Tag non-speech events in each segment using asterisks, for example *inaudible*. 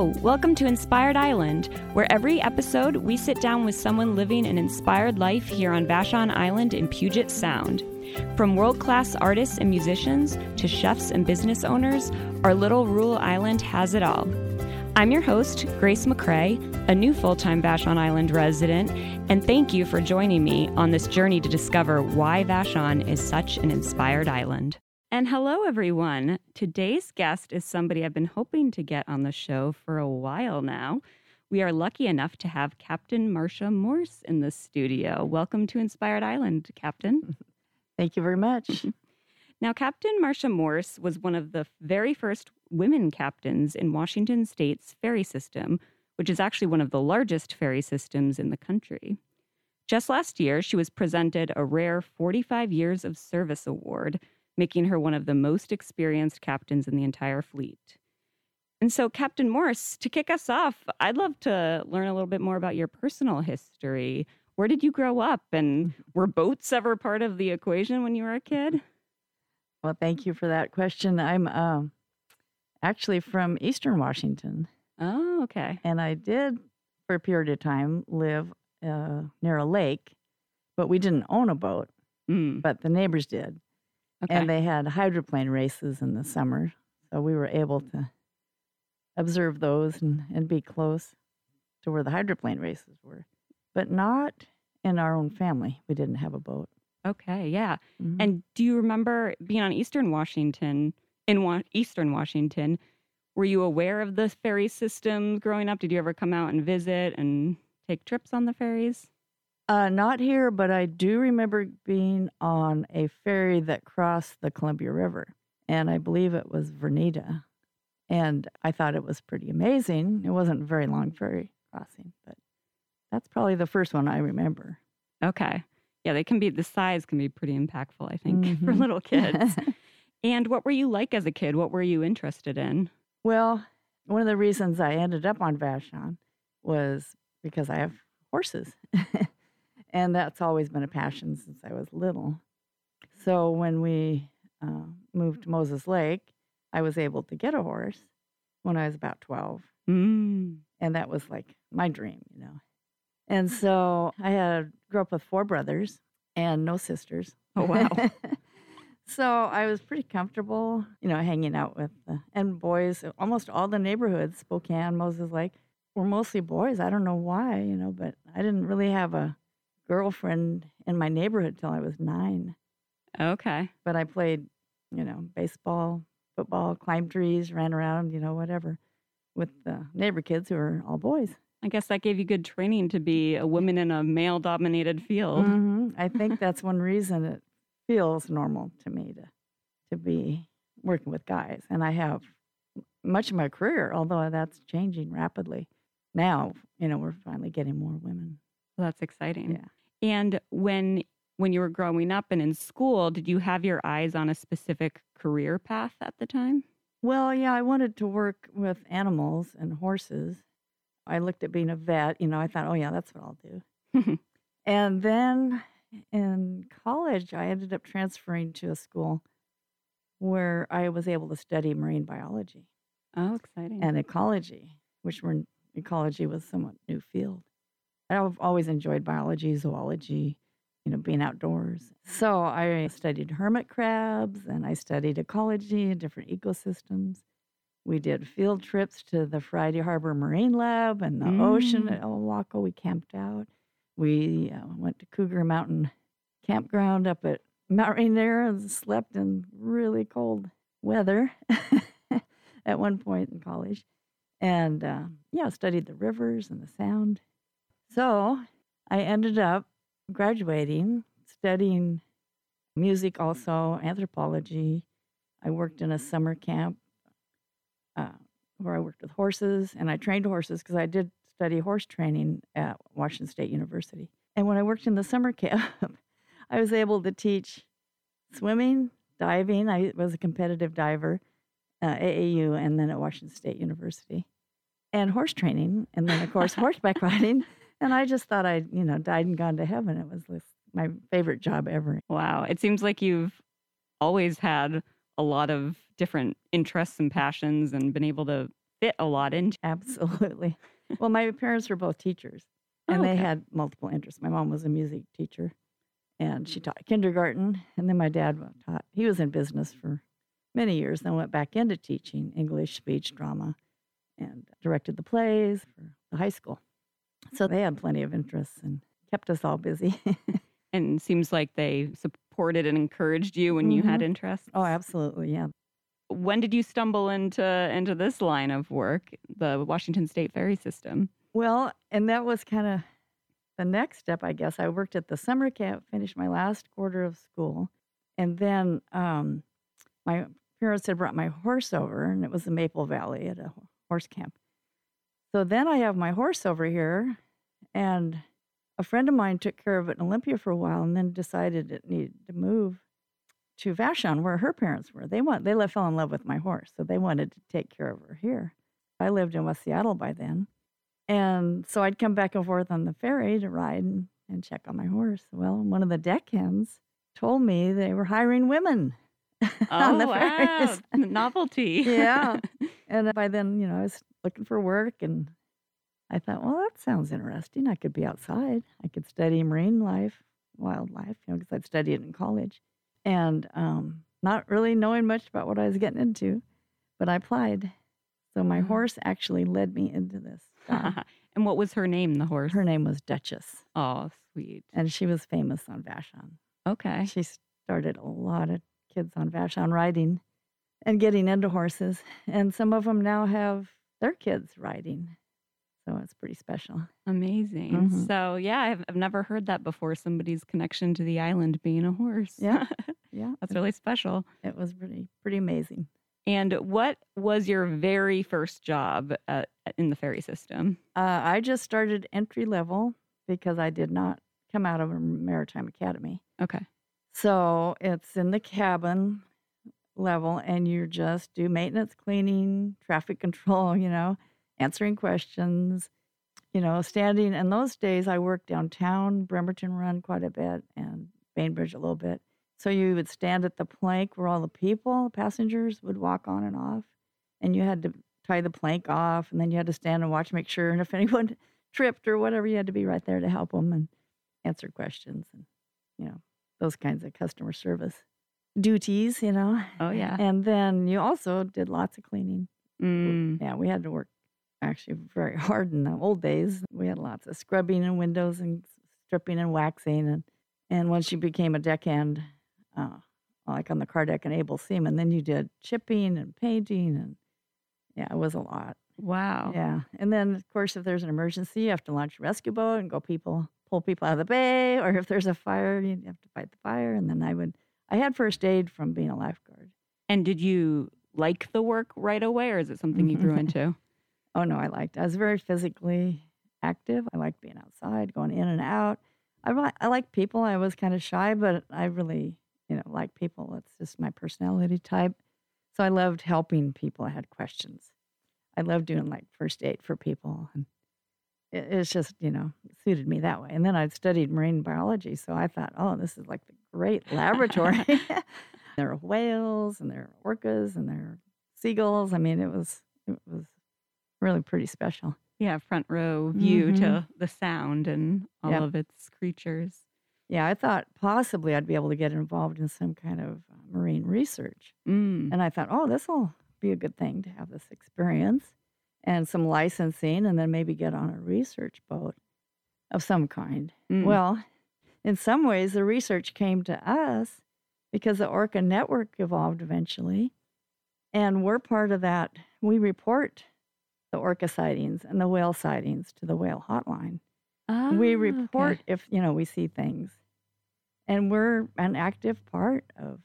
Hello, welcome to Inspired Island, where every episode we sit down with someone living an inspired life here on Vashon Island in Puget Sound. From world class artists and musicians to chefs and business owners, our little rural island has it all. I'm your host, Grace McCrae, a new full time Vashon Island resident, and thank you for joining me on this journey to discover why Vashon is such an inspired island. And hello, everyone. Today's guest is somebody I've been hoping to get on the show for a while now. We are lucky enough to have Captain Marcia Morse in the studio. Welcome to Inspired Island, Captain. *laughs* Thank you very much. *laughs* Now, Captain Marcia Morse was one of the very first women captains in Washington state's ferry system, which is actually one of the largest ferry systems in the country. Just last year, she was presented a rare 45 Years of Service Award, making her one of the most experienced captains in the entire fleet. And so, Captain Morse, to kick us off, I'd love to learn a little bit more about your personal history. Where did you grow up? And *laughs* were boats ever part of the equation when you were a kid? Well, thank you for that question. I'm uh, actually from Eastern Washington. Oh, okay. And I did, for a period of time, live uh, near a lake, but we didn't own a boat, Mm, but the neighbors did. Okay. And they had hydroplane races in the summer. So we were able to observe those and, and be close to where the hydroplane races were, but not in our own family. We didn't have a boat. okay, yeah. Mhm. And do you remember being on Eastern Washington, in wa- Eastern Washington? Were you aware of the ferry system growing up? Did you ever come out and visit and take trips on the ferries? Uh, not here, but I do remember being on a ferry that crossed the Columbia River, and I believe it was Vernita. And I thought it was pretty amazing. It wasn't a very long ferry crossing, but that's probably the first one I remember. Okay. Yeah, they can be, the size can be pretty impactful, I think, *laughs* for Mhm. little *laughs* kids. and what were you like as a kid? What were you interested in? well, one of the reasons I ended up on Vashon was because I have horses. *laughs* and that's always been a passion since I was little. So when we uh, moved to Moses Lake, I was able to get a horse when I was about 12. Mm. And that was like my dream, you know. And so I had grew up with four brothers and no sisters. Oh, wow. *laughs* so I was pretty comfortable, you know, hanging out with the, and boys. Almost all the neighborhoods, Spokane, Moses Lake, were mostly boys. I don't know why, you know, but I didn't really have a girlfriend in my neighborhood till I was nine. Okay. But I played, you know, baseball, football, climbed trees, ran around, you know, whatever, with the neighbor kids who were all boys. I guess that gave you good training to be a woman in a male dominated field. hmm I think *laughs* that's one reason it feels normal to me to to be working with guys, and I have much of my career, although that's changing rapidly. Now, you know, we're finally getting more women. Well, that's exciting. Yeah. And when when you were growing up and in school, did you have your eyes on a specific career path at the time? Well, yeah, I wanted to work with animals and horses. I looked at being a vet. You know, I thought, oh yeah, that's what I'll do. *laughs* And then in college, I ended up transferring to a school where I was able to study marine biology oh, exciting. and ecology, which were ecology was somewhat new field. I've always enjoyed biology, zoology, you know, being outdoors. So I studied hermit crabs and I studied ecology and different ecosystems. We did field trips to the Friday Harbor Marine Lab and the ocean Mm. at Oahu. We camped out. We uh, went to Cougar Mountain Campground up at Mount Rainier and slept in really cold weather *laughs* at one point in college. And uh, yeah, studied the rivers and the sound. So I ended up graduating, studying music also, anthropology. I worked in a summer camp uh, where I worked with horses and I trained horses because I did study horse training at Washington State University. And when I worked in the summer *laughs* camp, I was able to teach swimming, diving. I was a competitive diver, uh, AAU, and then at Washington State University, and horse training, and then of course horseback *laughs* riding. And I just thought I'd, you know, died and gone to heaven. It was this, my favorite job ever. wow. It seems like you've always had a lot of different interests and passions and been able to fit a lot into. *laughs* Absolutely. well, my parents were both teachers and Oh, they had multiple interests. My mom was a music teacher and she mm. taught kindergarten. And then my dad taught, he was in business for many years, then went back into teaching English, speech, drama, and directed the plays for the high school. So they had plenty of interests and kept us all busy. *laughs* And seems like they supported and encouraged you when you had Mhm. interests. oh, absolutely. Yeah. When did you stumble into into this line of work, the Washington State Ferry System? Well, and that was kind of the next step, I guess. I worked at the summer camp, finished my last quarter of school, and then um, my parents had brought my horse over, and it was the Maple Valley at a horse camp. So then I have my horse over here, and a friend of mine took care of it in Olympia for a while, and then decided it needed to move to Vashon, where her parents were. They want they fell in love with my horse, so they wanted to take care of her here. I lived in West Seattle by then. And so I'd come back and forth on the ferry to ride and, and check on my horse. Well, one of the deckhands told me they were hiring women *laughs* on oh, the *laughs* oh, wow. ferries. Novelty. Yeah. *laughs* And by then, you know, I was looking for work and I thought, well, that sounds interesting. I could be outside. I could study marine life, wildlife, you know, because I'd studied it in college. And um, not really knowing much about what I was getting into, but I applied. So my Mhm. horse actually led me into this *laughs* and what was her name, the horse? Her name was Duchess, Oh, sweet. and she was famous on Vashon. Okay. She started a lot of kids on Vashon riding and getting into horses, and some of them now have their kids riding. So it's pretty special. Amazing. Mhm. So, yeah, I've, I've never heard that before somebody's connection to the island being a horse. Yeah. *laughs* Yeah, That's really special. it was pretty pretty amazing. And what was your very first job at, in the ferry system? Uh, I just started entry level because I did not come out of a maritime academy. Okay. So it's in the cabin level, and you just do maintenance, cleaning, traffic control, *laughs* you know, answering questions, you know, standing. In those days, I worked downtown, Bremerton Run quite a bit, and Bainbridge a little bit. So you would stand at the plank where all the people, passengers, would walk on and off, and you had to tie the plank off, and then you had to stand and watch, make sure, and *laughs* if anyone tripped or whatever, you had to be right there to help them and answer questions, and you know, those kinds of customer service duties, you know. Oh, yeah. And then you also did lots of cleaning. Mm. Yeah, we had to work actually very hard in the old days. We had lots of scrubbing and windows and stripping and waxing. And, and once you became a deckhand, uh, like on the car deck and able seaman, then you did chipping and painting. And yeah, it was a lot. Wow. Yeah. And then, of course, if there's an emergency, you have to launch a rescue boat and go people, pull people out of the bay. Or if there's a fire, you have to fight the fire. And then I would, I had first aid from being a lifeguard. And did you like the work right away, or is it something you grew mm-hmm. into? *laughs* Oh no, I liked. I was very physically active. I liked being outside, going in and out. I I like people. I was kind of shy, but I really, you know, like people. It's just my personality type. So I loved helping people. I had questions. I loved doing like first aid for people, and it, it's just you know suited me that way. And then I'd studied marine biology, so I thought, oh, this is like the great laboratory. *laughs* *laughs* there are whales and there are orcas and there are seagulls. I mean, it was it was really pretty special. Yeah, front row view Mhm. to the sound and all Yep. of its creatures. Yeah, I thought possibly I'd be able to get involved in some kind of uh, marine research. Mm. And I thought, oh, this will be a good thing to have this experience and some licensing and then maybe get on a research boat of some kind. Mm. Well, in some ways, the research came to us because the Orca network evolved eventually. And we're part of that. We report the orca sightings and the whale sightings to the whale hotline. Ah, we okay. report if, you know, we see things. And we're an active part of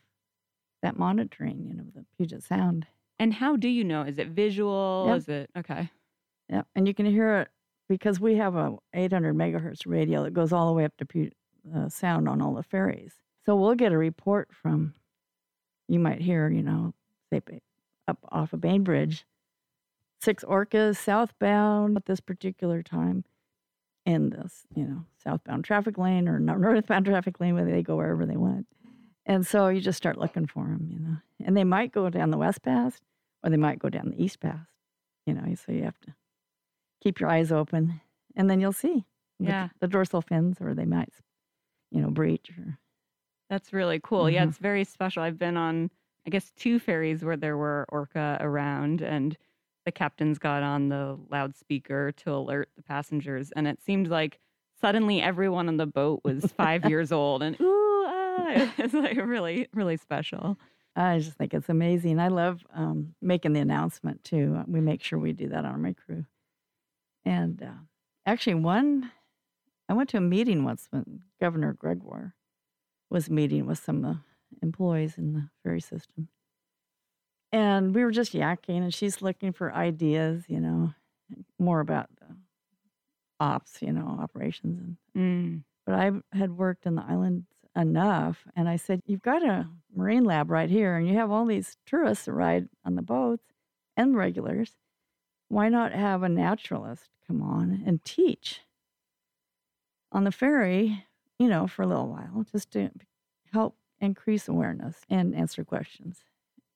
that monitoring, you know, the Puget Sound. And how do you know? Is it visual? Yep. Is it okay? Yeah, and you can hear it because we have a 800 megahertz radio that goes all the way up to Puget uh, Sound on all the ferries. So we'll get a report from. You might hear, you know, say up off of Bainbridge, six orcas southbound at this particular time, in this, you know, southbound traffic lane or *laughs* northbound traffic lane, where they go wherever they want. And so you just start looking for them, you know, and they might go down the west pass or they might go down the east pass. you know, so you have to keep your eyes open, and then you'll see Yeah. the dorsal fins, or they might, you know, breach. Or That's really cool. Yeah, Mhm. it's very special. I've been on, I guess, two ferries where there were orca around, and the captains got on the loudspeaker to alert the passengers, and it seemed like suddenly everyone on the boat was five *laughs* years old, and ooh, ah, *laughs* it's like really, really special. I just think it's amazing. I love um, making the announcement too. We make sure we do that on my crew. And uh, actually, one, I went to a meeting once when Governor Gregoire was meeting with some of the employees in the ferry system. And we were just yakking, and she's looking for ideas, you know, more about the ops, you know, operations. And Mm. but I had worked in the islands enough, and I said, "You've got a marine lab right here, and you have all these tourists that ride on the boats and regulars. Why not have a naturalist come on and teach on the ferry? You know, for a little while, just to help increase awareness and answer questions."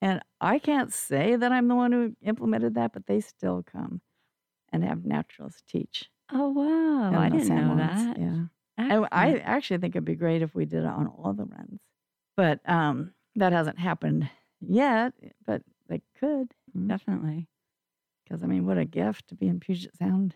And I can't say that I'm the one who implemented that, but they still come and have naturalists teach. Oh wow, I didn't know that. Yeah. And I actually think it'd be great if we did it on all the runs, but um, that hasn't happened yet. But they could, definitely. because I mean, what a gift to be in Puget Sound.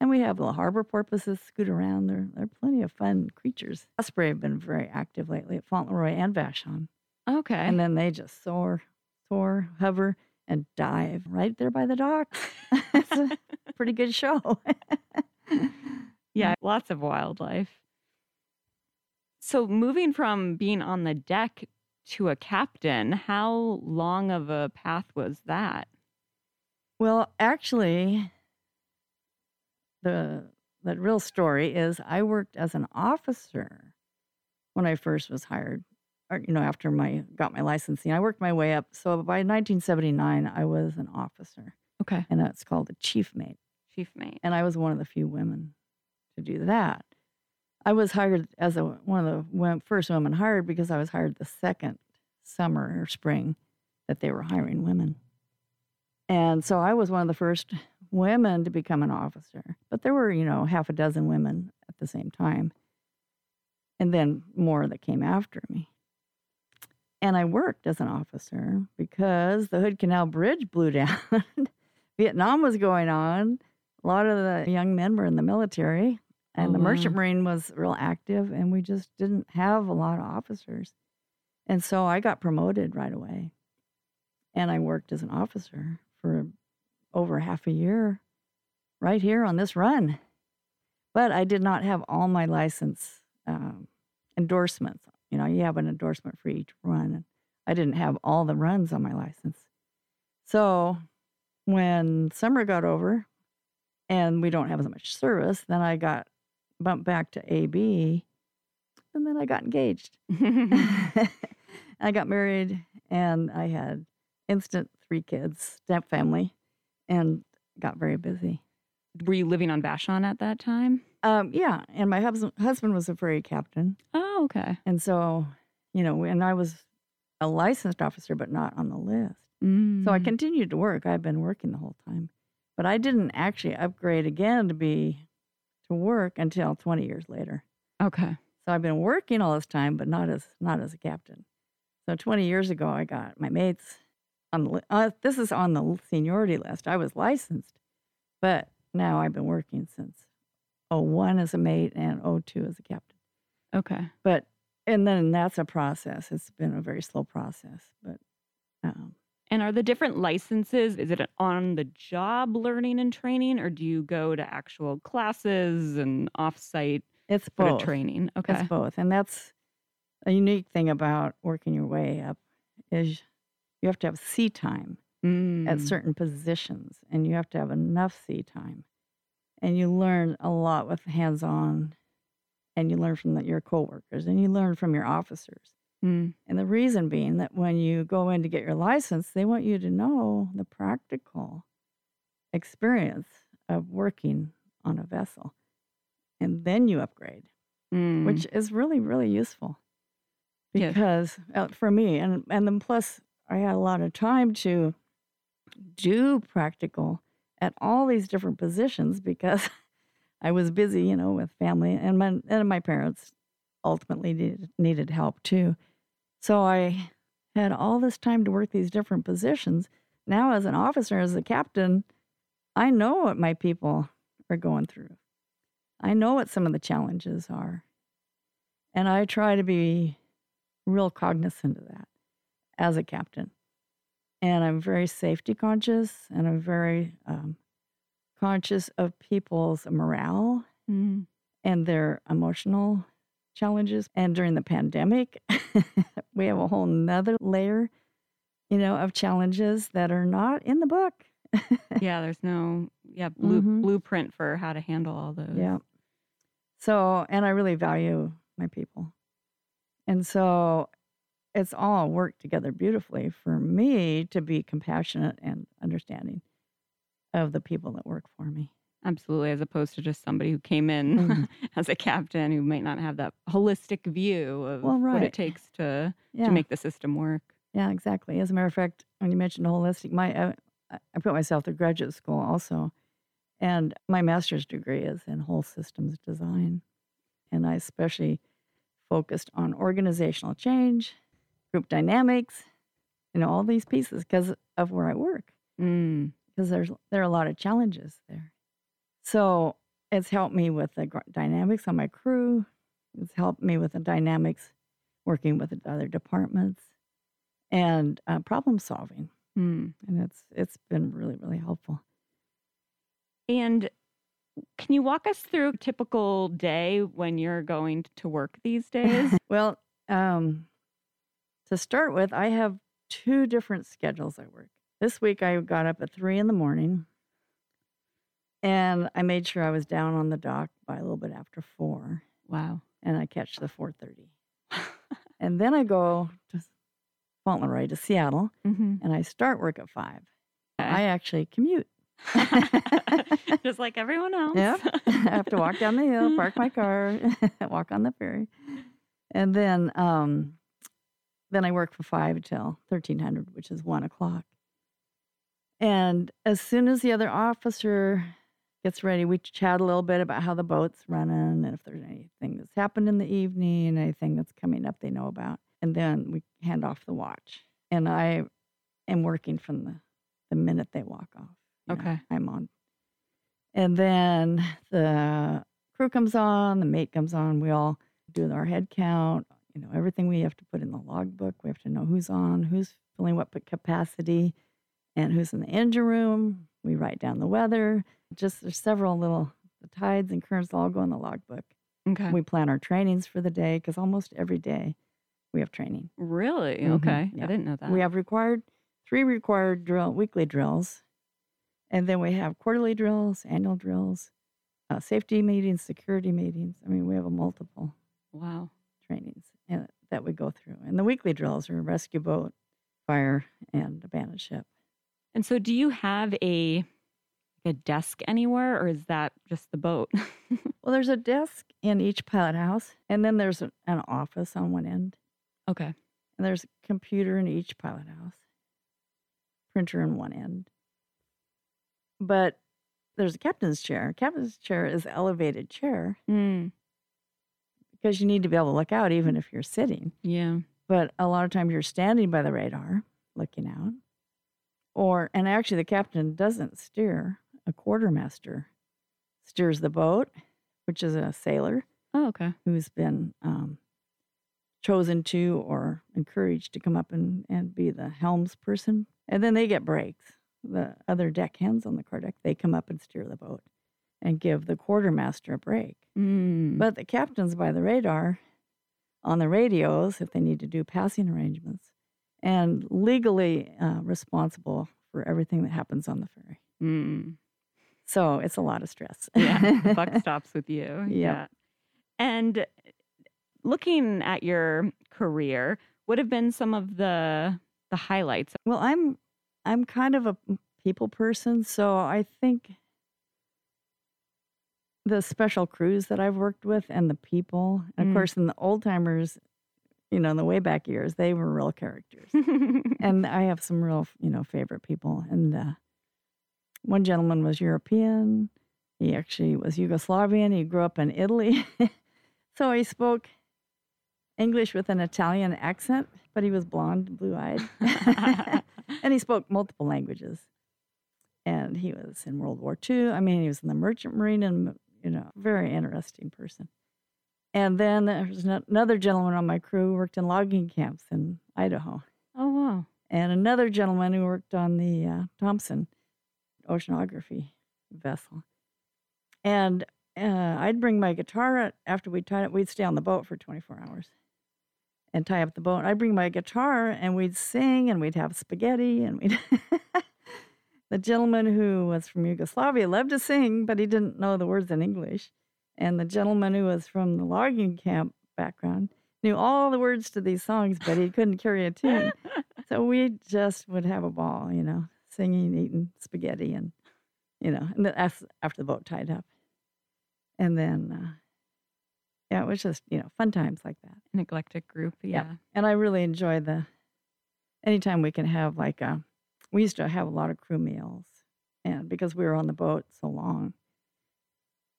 And we have little harbor porpoises scoot around. They're they're plenty of fun creatures. Osprey have been very active lately at Fauntleroy and Vashon, Okay. and then they just soar, soar, hover, and dive right there by the dock. *laughs* it's a pretty good show. *laughs* Yeah, mm. lots of wildlife. So, moving from being on the deck to a captain, how long of a path was that? Well, actually, the the real story is I worked as an officer when I first was hired, or you know, after my got my licensing. I worked my way up. So by 1979, I was an officer, Okay. and that's called a chief mate. Chief mate. And I was one of the few women to do that. I was hired as a one of the first women hired because I was hired the second summer or spring that they were hiring women. And so I was one of the first women to become an officer. But there were, you know, half a dozen women at the same time. And then more that came after me. And I worked as an officer because the Hood Canal Bridge blew *laughs* down. Vietnam was going on. A lot of the young men were in the military, and Oh, the Merchant wow. Marine was real active, and we just didn't have a lot of officers. And so I got promoted right away. And I worked as an officer for over half a year right here on this run. But I did not have all my license um, endorsements. You know, you have an endorsement for each run. And I didn't have all the runs on my license. So when summer got over and we don't have as much service, then I got bumped back to AB and then I got engaged. *laughs* I got married and I had instant three kids, step family, and got very busy. Were you living on Vashon at that time? Um, yeah, and my husband husband was a ferry captain, Oh, okay. and so you know, and I was a licensed officer, but not on the list. So I Mm. continued to work. I've been working the whole time, but I didn't actually upgrade again to be to work until 20 years later. Okay. So I've been working all this time, but not as not as a captain. So 20 years ago, I got my mates on the uh, this is on the seniority list. I was licensed, but now I've been working since 01 as a mate and 02 as a captain. Okay. But and then that's a process. It's been a very slow process, but um, And are the different licenses, is it an on the job learning and training, or do you go to actual classes and offsite it's both. training? Okay. It's both, and that's a unique thing about working your way up is you have to have sea time at Mm. certain positions, and you have to have enough sea time, and you learn a lot with hands-on, and you learn from the, your coworkers, and you learn from your officers. Mm. And the reason being that when you go in to get your license, they want you to know the practical experience of working on a vessel, and then you upgrade Mm. which is really really useful because uh, for me and and then plus I had a lot of time to do practical at all these different positions because *laughs* I was busy, you know, with family and my and my parents ultimately needed, needed help too. So I had all this time to work these different positions. Now, as an officer, as a captain, I know what my people are going through. I know what some of the challenges are. And I try to be real cognizant of that as a captain. And I'm very safety conscious and I'm very um, conscious of people's morale Mm. and their emotional challenges. And during the pandemic, *laughs* we have a whole nother layer, you know, of challenges that are not in the book. Yeah, there's no yeah blue, Mhm. blueprint for how to handle all those. Yeah. So, and I really value my people. And so it's all worked together beautifully for me to be compassionate and understanding of the people that work for me. Absolutely, as opposed to just somebody who came in Mhm. *laughs* as a captain who might not have that holistic view of Well, what it takes to Yeah. to make the system work. Yeah, exactly. As a matter of fact, when you mentioned holistic, my uh, I I put myself through graduate school also, and my master's degree is in whole systems design, and I especially focused on organizational change, group dynamics, you know, all these pieces because of where I work. Mm. Because there's there are a lot of challenges there, so it's helped me with the dynamics on my crew. It's helped me with the dynamics working with other departments and uh, problem solving Mm. and it's it's been really really helpful And can you walk us through a typical day when you're going to work these days? *laughs* well um to start with i have two different schedules i work this week i got up at three in the morning and i made sure i was down on the dock by a little bit after four wow. and i catch the 4.30 and then i go to fauntleroy to seattle hmm and i start work at five i actually commute *laughs* just like everyone else. Yeah. *laughs* I have to walk down the hill, park my car, *laughs* walk on the ferry, and then um, then I work for five till thirteen hundred, which is one o'clock. And as soon as the other officer gets ready, we chat a little bit about how the boat's running, and if there's anything that's happened in the evening, anything that's coming up they know about, and then we hand off the watch. And I am working from the the minute they walk off. you know, Okay. I'm on and then the crew comes on, the mate comes on. We all do our head count. You know, everything we have to put in the logbook. We have to know who's on, who's filling what capacity, and who's in the engine room. We write down the weather. Just there's several little the tides and currents all go in the logbook. Okay. We plan our trainings for the day because almost every day we have training. really? Mhm, Okay. yeah. I didn't know that. We have required three required drill weekly drills, and then we have quarterly drills, annual drills, uh, safety meetings, security meetings. I mean, we have a multiple wow. trainings uh, that we go through, and the weekly drills are rescue boat, fire, and abandoned ship. And so, do you have a a desk anywhere, or is that just the boat? *laughs* Well, there's a desk in each pilot house, and then there's an, an office on one end, okay. and there's a computer in each pilot house, printer in one end. But there's a captain's chair. Captain's chair is elevated chair Mm. because you need to be able to look out even if you're sitting. Yeah. But a lot of times you're standing by the radar looking out. Or, and actually, the captain doesn't steer, a quartermaster steers the boat, which is a sailor Oh, okay. who's been um, chosen to or encouraged to come up and, and be the helms person. And then they get breaks. The other deck hands on the car deck, they come up and steer the boat and give the quartermaster a break. Mm. But the captain's by the radar on the radios if they need to do passing arrangements and legally uh, responsible for everything that happens on the ferry. Mm. So it's a lot of stress. Yeah. the buck *laughs* stops with you. Yeah. And looking at your career, what have been some of the the highlights? Well, I'm I'm kind of a people person, so I think the special crews that I've worked with and the people, and of Mm. course, in the old timers, you know, in the way back years, they were real characters. *laughs* and I have some real, you know, favorite people. And uh, one gentleman was European. He actually was Yugoslavian. He grew up in Italy. *laughs* so he spoke English with an Italian accent, but he was blonde, blue eyed. *laughs* and he spoke multiple languages. And he was in World War II. I mean, he was in the Merchant Marine and, you know, very interesting person. And then there's another gentleman on my crew who worked in logging camps in Idaho. Oh, wow. And another gentleman who worked on the uh, Thompson oceanography vessel. And uh, I'd bring my guitar after we tied it. We'd stay on the boat for 24 hours and tie up the boat. I'd bring my guitar and we'd sing and we'd have spaghetti and we'd. *laughs* the gentleman who was from Yugoslavia loved to sing, but he didn't know the words in English. And the gentleman who was from the logging camp background knew all the words to these songs, but he couldn't carry a tune. *laughs* so we just would have a ball, you know, singing, eating spaghetti, and you know, and that's after the boat tied up. And then, uh, yeah, it was just you know fun times like that. An eclectic group, yeah. And I really enjoy the anytime we can have like a. We used to have a lot of crew meals, and because we were on the boat so long.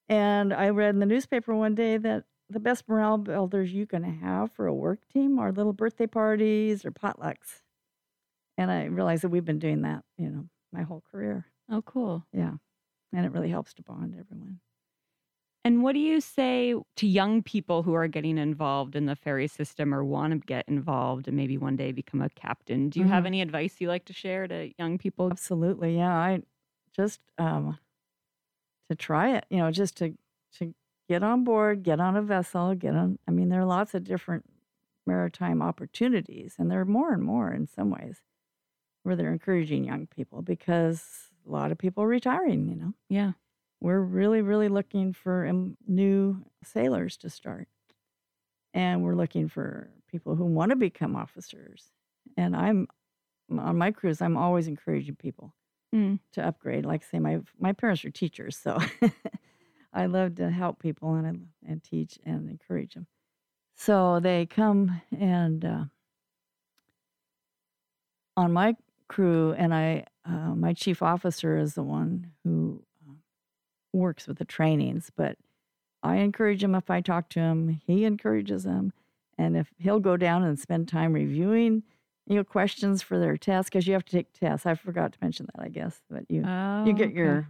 And I read in the newspaper one day that the best morale builders you can have for a work team are little birthday parties or potlucks. And I realized that we've been doing that, you know, my whole career. Oh, cool. Yeah. And it really helps to bond everyone. And what do you say to young people who are getting involved in the ferry system or want to get involved and maybe one day become a captain? Do you have Mhm. any advice you like to share to young people? Absolutely. Yeah. I just um to try it, you know, just to to get on board, get on a vessel, get on I mean, there are lots of different maritime opportunities and there are more and more in some ways where they're encouraging young people because a lot of people are retiring, you know. Yeah. We're really, really looking for um, new sailors to start. And we're looking for people who want to become officers. And I'm on my cruise, I'm always encouraging people Mm. to upgrade. Like I say, my my parents are teachers, so *laughs* I love to help people and and teach and encourage them. So they come and uh, on my crew, and I uh, my chief officer is the one who uh, works with the trainings, but I encourage him if I talk to him. He encourages them, and if he'll go down and spend time reviewing you know questions for their tests because you have to take tests. I forgot to mention that, I guess, but you Oh, you get okay. your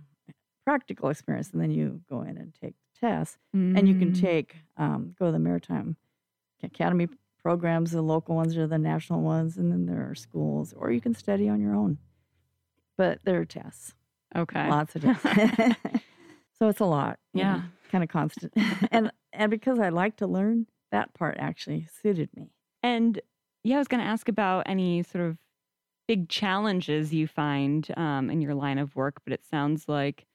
practical experience and then you go in and take tests and you can Mm. take um, go to the maritime academy programs the local ones or the national ones and then there are schools or you can study on your own but there are tests Okay. lots of *laughs* tests *laughs* so it's a lot Yeah. kind of constant *laughs* and and because i like to learn that part actually suited me And yeah, I was going to ask about any sort of big challenges you find um, in your line of work, but it sounds like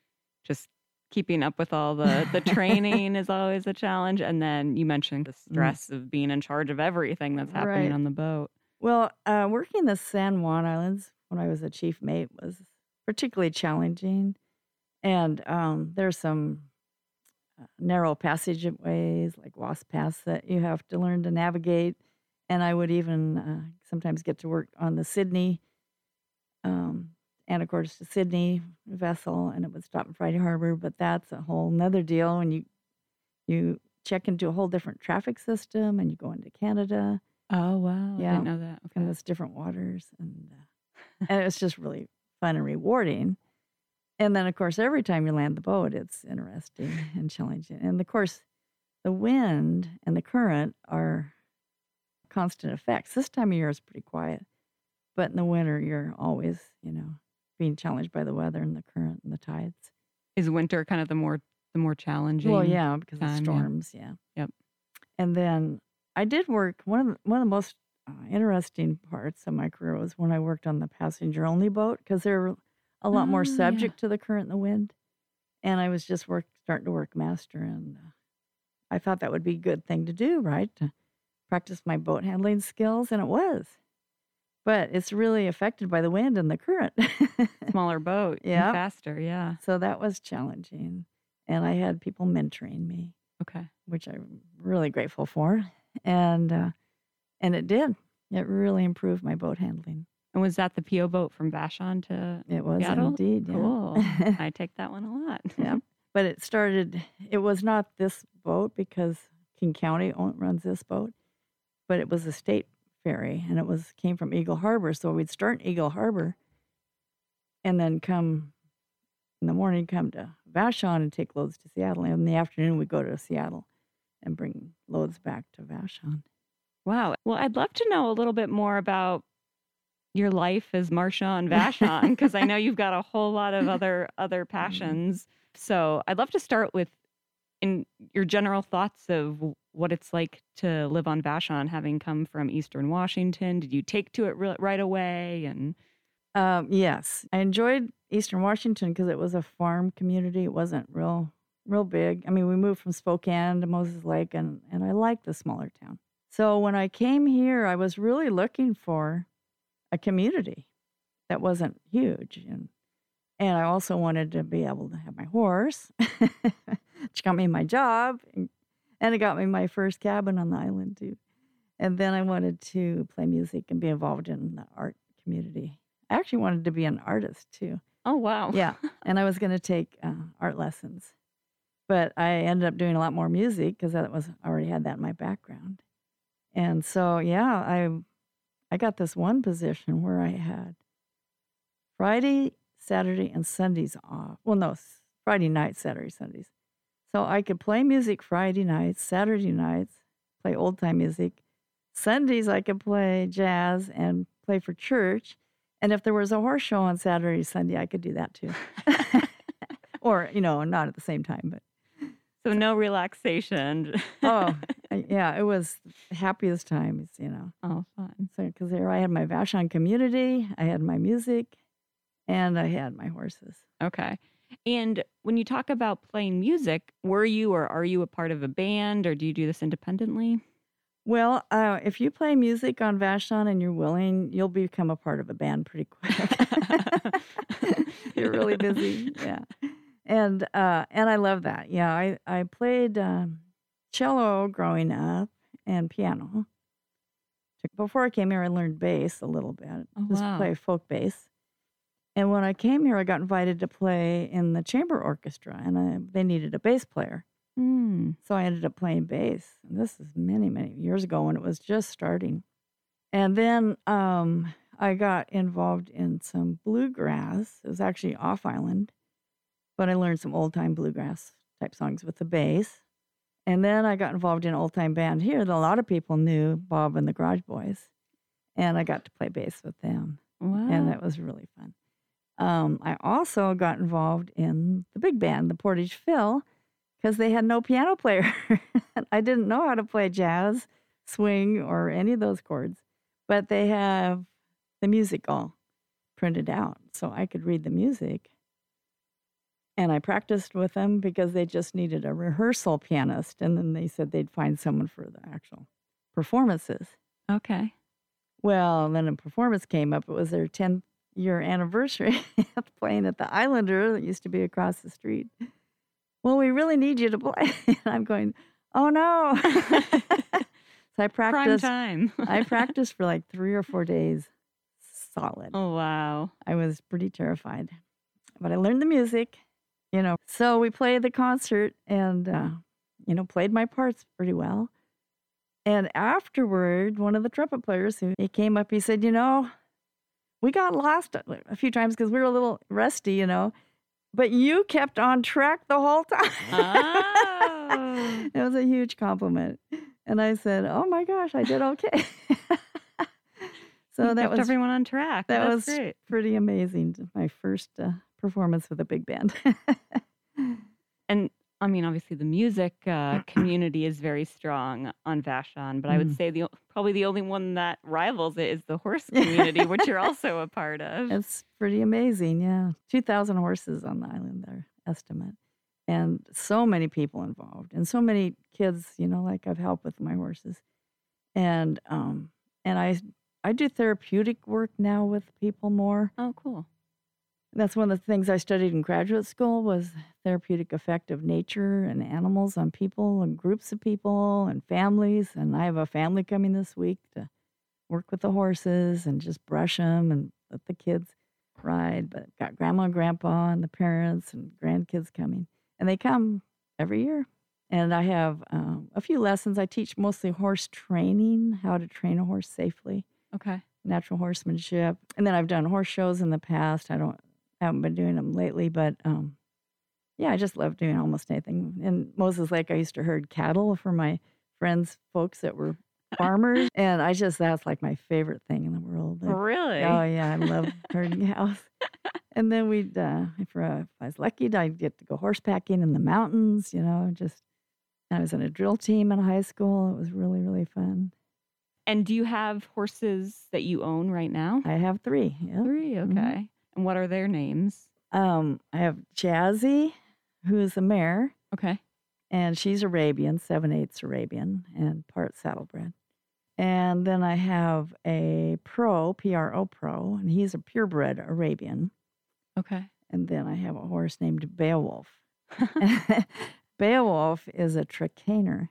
just keeping up with all the the training is always a challenge. And then you mentioned the stress of being in charge of everything that's happening Right. on the boat. Well, uh, working the San Juan Islands when I was a chief mate was particularly challenging, and um, there's some uh, narrow passageways like Wasp Pass that you have to learn to navigate. And I would even uh, sometimes get to work on the Sidney, um, and of course the Sidney vessel, and it would stop in Friday Harbor. But that's a whole nother deal when you you check into a whole different traffic system and you go into Canada Oh, wow. Yeah, I didn't know that. Okay. those different waters and uh, and it's just really fun and rewarding and then of course every time you land the boat it's interesting and challenging and of course the wind and the current are constant effects this time of year is pretty quiet but in the winter you're always you know being challenged by the weather and the current and the tides Is winter kind of the more the more challenging? well yeah because of time, yeah. storms yeah Yep. and then i did work one of the, one of the most uh, interesting parts of my career was when i worked on the passenger only boat because they're a lot Oh, more yeah. subject to the current and the wind and i was just work starting to work master and uh, i thought that would be a good thing to do right to practice my boat handling skills and it was but it's really affected by the wind and the current *laughs* Smaller boat. Yeah. Faster. Yeah. so that was challenging and i had people mentoring me Okay. which I'm really grateful for. And uh, and it did. It really improved my boat handling. And was that the PO boat from Vashon to It was Seattle? indeed. Yeah. Cool. *laughs* I take that one a lot. yeah. But it started, it was not this boat because King County runs this boat, but it was a state ferry and it was came from Eagle Harbor. So we'd start in Eagle Harbor and then come in the morning, come to Vashon and take loads to Seattle. And in the afternoon, we'd go to Seattle and bring loads back to Vashon. Wow. Well, I'd love to know a little bit more about your life as Marsha and Vashon *laughs* because I know you've got a whole lot of other other mm-hmm. passions. So I'd love to start with in your general thoughts of what it's like to live on Vashon, having come from Eastern Washington. Did you take to it re- right away? And Um, yes, I enjoyed Eastern Washington because it was a farm community. It wasn't real, real big. I mean, we moved from Spokane to Moses Lake, and and I liked the smaller town. So when I came here, I was really looking for a community that wasn't huge, and and I also wanted to be able to have my horse, *laughs* which got me my job, and, and it got me my first cabin on the island too. And then I wanted to play music and be involved in the art community. I actually wanted to be an artist too. oh wow, Yeah. *laughs* and I was going to take uh, art lessons. But I ended up doing a lot more music because that was I already had that in my background. And so, yeah, I I got this one position where I had Friday, Saturday, and Sundays off. Well, no, Friday night, Saturday, Sundays. So I could play music Friday nights, Saturday nights, play old time music. Sundays I could play jazz and play for church. And if there was a horse show on Saturday, Sunday, I could do that too. *laughs* *laughs* or, you know, not at the same time, but so no relaxation. oh, *laughs* yeah, it was the happiest times, you know. oh, fun. So, because there I had my Vashon community, I had my music, and I had my horses. Okay. And when you talk about playing music, were you or are you a part of a band or do you do this independently? Well, uh, if you play music on Vashon and you're willing, you'll become a part of a band pretty quick. *laughs* you're really busy, *laughs* yeah. And uh, and I love that. Yeah, I I played um, cello growing up and piano. Before I came here, I learned bass a little bit. Oh, just wow. play folk bass. And when I came here, I got invited to play in the chamber orchestra, and I, they needed a bass player. Hmm. So I ended up playing bass. And this is many, many years ago when it was just starting. And then um, I got involved in some bluegrass. It was actually off island, but I learned some old time bluegrass type songs with the bass. And then I got involved in an old time band here that a lot of people knew, Bob and the Garage Boys. And I got to play bass with them Wow. and that was really fun. Um, I also got involved in the big band, the Portage Phil, because they had no piano player. *laughs* I didn't know how to play jazz, swing, or any of those chords, but they have the music all printed out, so I could read the music. And I practiced with them because they just needed a rehearsal pianist, and then they said they'd find someone for the actual performances. okay. Well, then a performance came up. It was their 10th year anniversary *laughs* playing at the Islander that used to be across the street. Well, we really need you to play. And *laughs* I'm going, oh no. *laughs* so I Prime time. I practiced for like three or four days solid. oh, wow. I was pretty terrified, but I learned the music, you know. So we played the concert and, uh, you know, played my parts pretty well. And afterward, one of the trumpet players who he came up, he said, "You know, we got lost a few times because we were a little rusty, you know, but you kept on track the whole time." Oh. *laughs* it was a huge compliment, and I said, "Oh my gosh, I did okay." *laughs* so You that kept was everyone on track. that That's was great. pretty amazing. My first uh, performance with a big band. *laughs* And I mean, obviously, the music uh, *clears throat* community is very strong on Vashon, but I would Mm. say the probably the only one that rivals it is the horse *laughs* community, which you're also a part of. it's pretty amazing. Yeah. 2,000 horses on the island, their estimate. And so many people involved and so many kids, you know, like I've helped with my horses. And, um, and I, I do therapeutic work now with people more. Oh, cool. That's one of the things I studied in graduate school was therapeutic effect of nature and animals on people and groups of people and families. And I have a family coming this week to work with the horses and just brush them and let the kids ride. But got grandma and grandpa and the parents and grandkids coming, and they come every year. And I have um, a few lessons. I teach mostly horse training, how to train a horse safely, Okay. natural horsemanship. And then I've done horse shows in the past. I don't haven't been doing them lately, but um, yeah, I just love doing almost anything. And Moses Lake, I used to herd cattle for my friends, folks that were farmers, *laughs* and I just that's like my favorite thing in the world. Like, Really? Oh yeah, I love herding *laughs* cows. And then we'd, uh, if, uh, if I was lucky, I'd get to go horsepacking in the mountains. You know, just I was in a drill team in high school. It was really really fun. And do you have horses that you own right now? I have three. Yeah. Three. Okay. Mhm. And what are their names? Um, I have Jazzy, who is a mare, Okay. and she's Arabian, seven eighths Arabian, and part saddlebred. And then I have a pro, P R O pro, and he's a purebred Arabian. Okay. And then I have a horse named Beowulf. *laughs* *laughs* Beowulf is a Trakehner,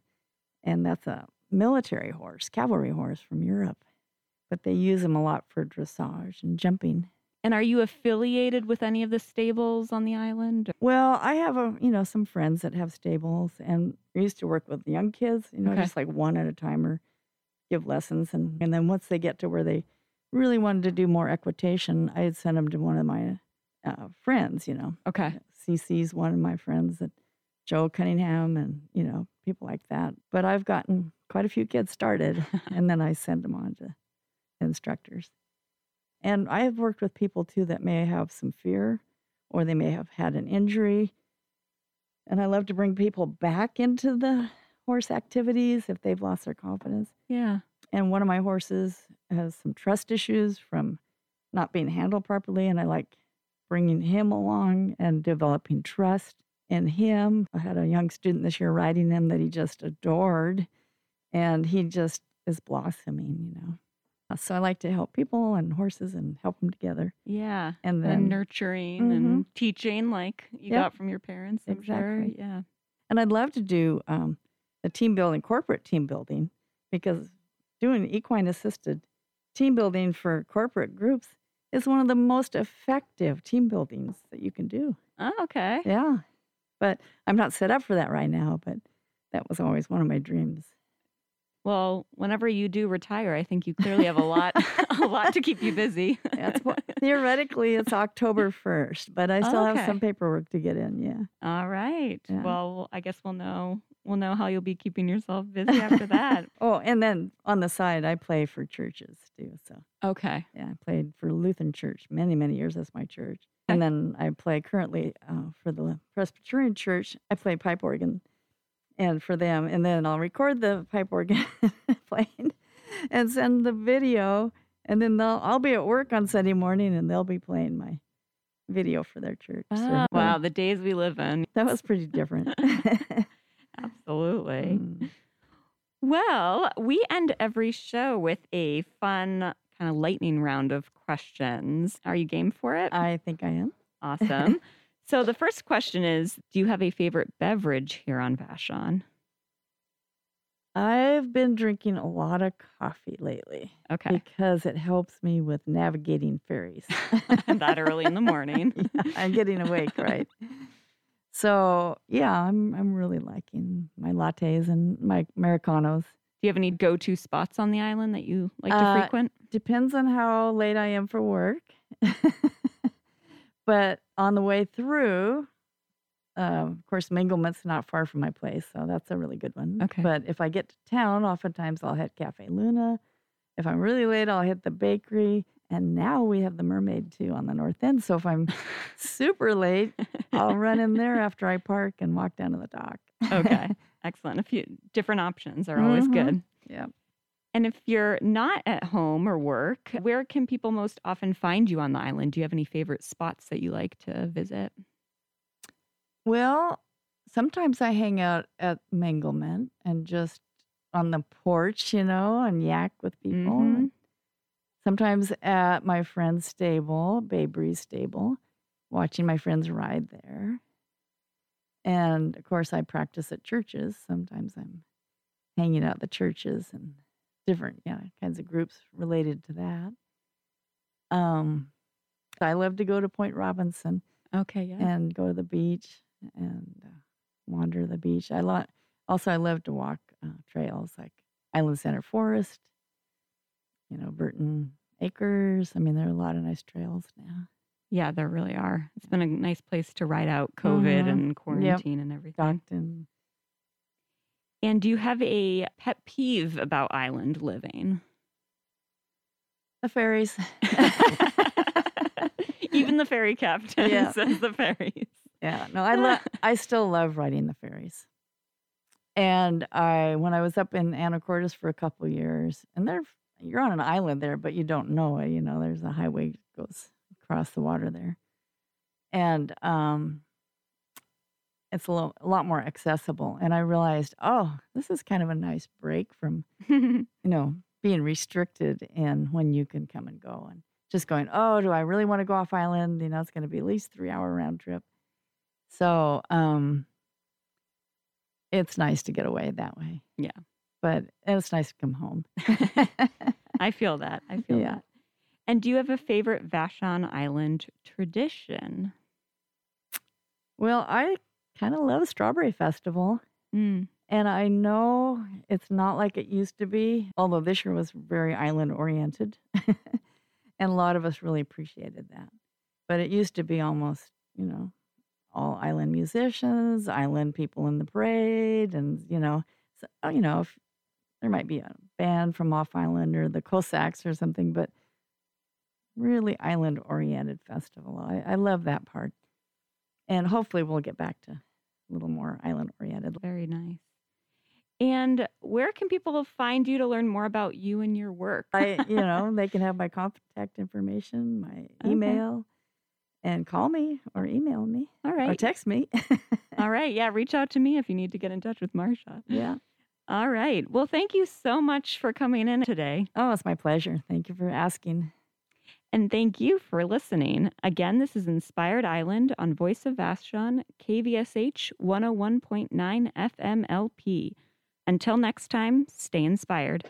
and that's a military horse, cavalry horse from Europe. But they use him a lot for dressage and jumping. And are you affiliated with any of the stables on the island? Well, I have a you know some friends that have stables, and I used to work with young kids, you know, Okay. just like one at a time or give lessons, and and then once they get to where they really wanted to do more equitation, I'd send them to one of my uh, friends, you know, Okay. CC's one of my friends that Joe Cunningham and you know people like that. But I've gotten quite a few kids started, *laughs* and then I send them on to instructors. And I have worked with people too that may have some fear, or they may have had an injury. And I love to bring people back into the horse activities if they've lost their confidence. Yeah. And one of my horses has some trust issues from not being handled properly. And I like bringing him along and developing trust in him. I had a young student this year riding him that he just adored. And he just is blossoming, you know. So I like to help people and horses and help them together. Yeah. And And then, nurturing and teaching like you Yep. got from your parents. I'm sure. Exactly. Yeah. and I'd love to do um, the team building, corporate team building, because doing equine assisted team building for corporate groups is one of the most effective team buildings that you can do. Oh, okay. Yeah. But I'm not set up for that right now, but that was always one of my dreams. Well, whenever you do retire, I think you clearly have a lot *laughs* a lot to keep you busy. *laughs* That's what, theoretically it's October 1st, but I still Okay. have some paperwork to get in. Yeah. All right. Yeah. Well, I guess we'll know we'll know how you'll be keeping yourself busy after that. *laughs* Oh, and then on the side, I play for churches too. So Okay. yeah, I played for Lutheran Church many, many years. That's my church. And then I play currently uh, for the Presbyterian Church. I play pipe organ, and for them, and then I'll record the pipe organ *laughs* playing, and send the video, and then they'll I'll be at work on Sunday morning, and they'll be playing my video for their church. So, Ah, wow, the days we live in. that was pretty different. *laughs* Absolutely. Mm. Well, we end every show with a fun kind of lightning round of questions. Are you game for it? I think I am. awesome. *laughs* so the first question is, do you have a favorite beverage here on Vashon? I've been drinking a lot of coffee lately Okay. because it helps me with navigating ferries. *laughs* that early in the morning. *laughs* Yeah, I'm getting awake, right? So yeah, I'm I'm really liking my lattes and my americanos. Do you have any go-to spots on the island that you like to Uh, frequent? Depends on how late I am for work, *laughs* but on the way through, uh, of course, Minglement's not far from my place, so that's a really good one. Okay. But if I get to town, oftentimes I'll hit Cafe Luna. If I'm really late, I'll hit the bakery. And now we have the Mermaid too on the north end. So if I'm *laughs* super late, I'll run in there after I park and walk down to the dock. okay. *laughs* Excellent. A few different options are always Mhm. good. Yeah. And if you're not at home or work, where can people most often find you on the island? Do you have any favorite spots that you like to visit? Well, sometimes I hang out at Minglement and just on the porch, you know, and yak with people. Mhm. Sometimes at my friend's stable, Babery's stable, watching my friends ride there. And of course, I practice at churches. Sometimes I'm hanging out at the churches and different yeah kinds of groups related to that. Um, I love to go to Point Robinson Okay, yeah. and go to the beach and uh, wander the beach. I lo- also I love to walk uh, trails like Island Center Forest, you know Burton Acres. I mean, there are a lot of nice trails now. Yeah, there really are. It's been a nice place to ride out COVID Mhm. and quarantine and everything. Stockton. And do you have a pet peeve about island living? The ferries. *laughs* Even the ferry captain Yeah. says the ferries. Yeah, no, I love. I still love riding the ferries. And I, when I was up in Anacortes for a couple years, and there, you're on an island there, but you don't know it. You know, there's a highway that goes across the water there, and um, it's a, little, a lot more accessible. And I realized, oh, this is kind of a nice break from *laughs* you know being restricted and when you can come and go, and just going, oh, do I really want to go off island? You know, it's going to be at least three hour round trip. So, um, it's nice to get away that way. Yeah. But it's nice to come home. *laughs* I feel that. I *laughs* feel Yeah. that. And do you have a favorite Vashon Island tradition? well, I kind of love Strawberry Festival. Mm. And I know it's not like it used to be, although this year was very island oriented. *laughs* and a lot of us really appreciated that. But it used to be almost, you know, all island musicians, island people in the parade, and, you know, so, uh, you know, if there might be a band from off island or the Cossacks or something, but really island oriented festival. I, I love that part. And hopefully we'll get back to a little more island oriented. Very nice. And where can people find you to learn more about you and your work? I, you *laughs* know, they can have my contact information, my Okay. email, and call me or email me All right. or text me. *laughs* All right. Yeah. Reach out to me if you need to get in touch with Marsha. yeah. All right. Well, thank you so much for coming in today. Oh, it's my pleasure. Thank you for asking. And thank you for listening. Again, this is Inspired Island on Voice of Vashon, KVSH 101.9 FMLP. Until next time, stay inspired.